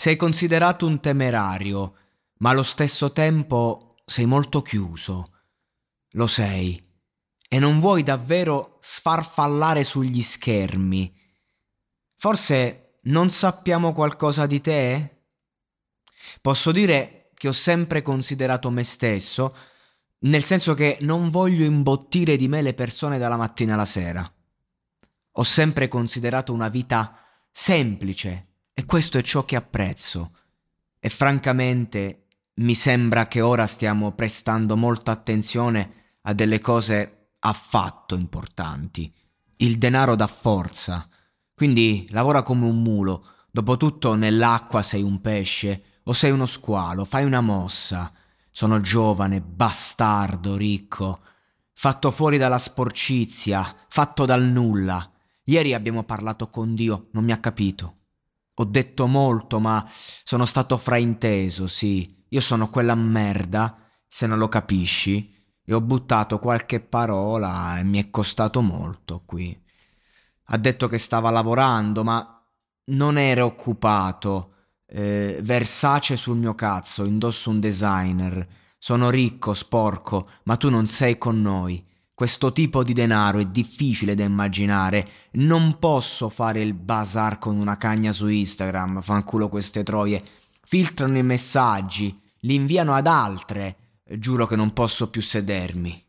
Sei considerato un temerario, ma allo stesso tempo sei molto chiuso. Lo sei. E non vuoi davvero sfarfallare sugli schermi. Forse non sappiamo qualcosa di te? Posso dire che ho sempre considerato me stesso, nel senso che non voglio imbottire di me le persone dalla mattina alla sera. Ho sempre considerato una vita semplice e questo è ciò che apprezzo. E francamente mi sembra che ora stiamo prestando molta attenzione a delle cose affatto importanti. Il denaro dà forza, quindi lavora come un mulo. Dopotutto nell'acqua sei un pesce o sei uno squalo, fai una mossa. Sono giovane, bastardo, ricco, fatto fuori dalla sporcizia, fatto dal nulla. Ieri abbiamo parlato con Dio, non mi ha capito. Ho detto molto, ma sono stato frainteso, sì. Io sono quella merda, se non lo capisci, e ho buttato qualche parola e mi è costato molto qui. Ha detto che stava lavorando, ma non era occupato eh, Versace sul mio cazzo, indosso un designer, sono ricco, sporco, ma tu non sei con noi. Questo tipo di denaro è difficile da immaginare. Non posso fare il bazar con una cagna su Instagram, fanculo queste troie. Filtrano i messaggi, li inviano ad altre. Giuro che non posso più sedermi.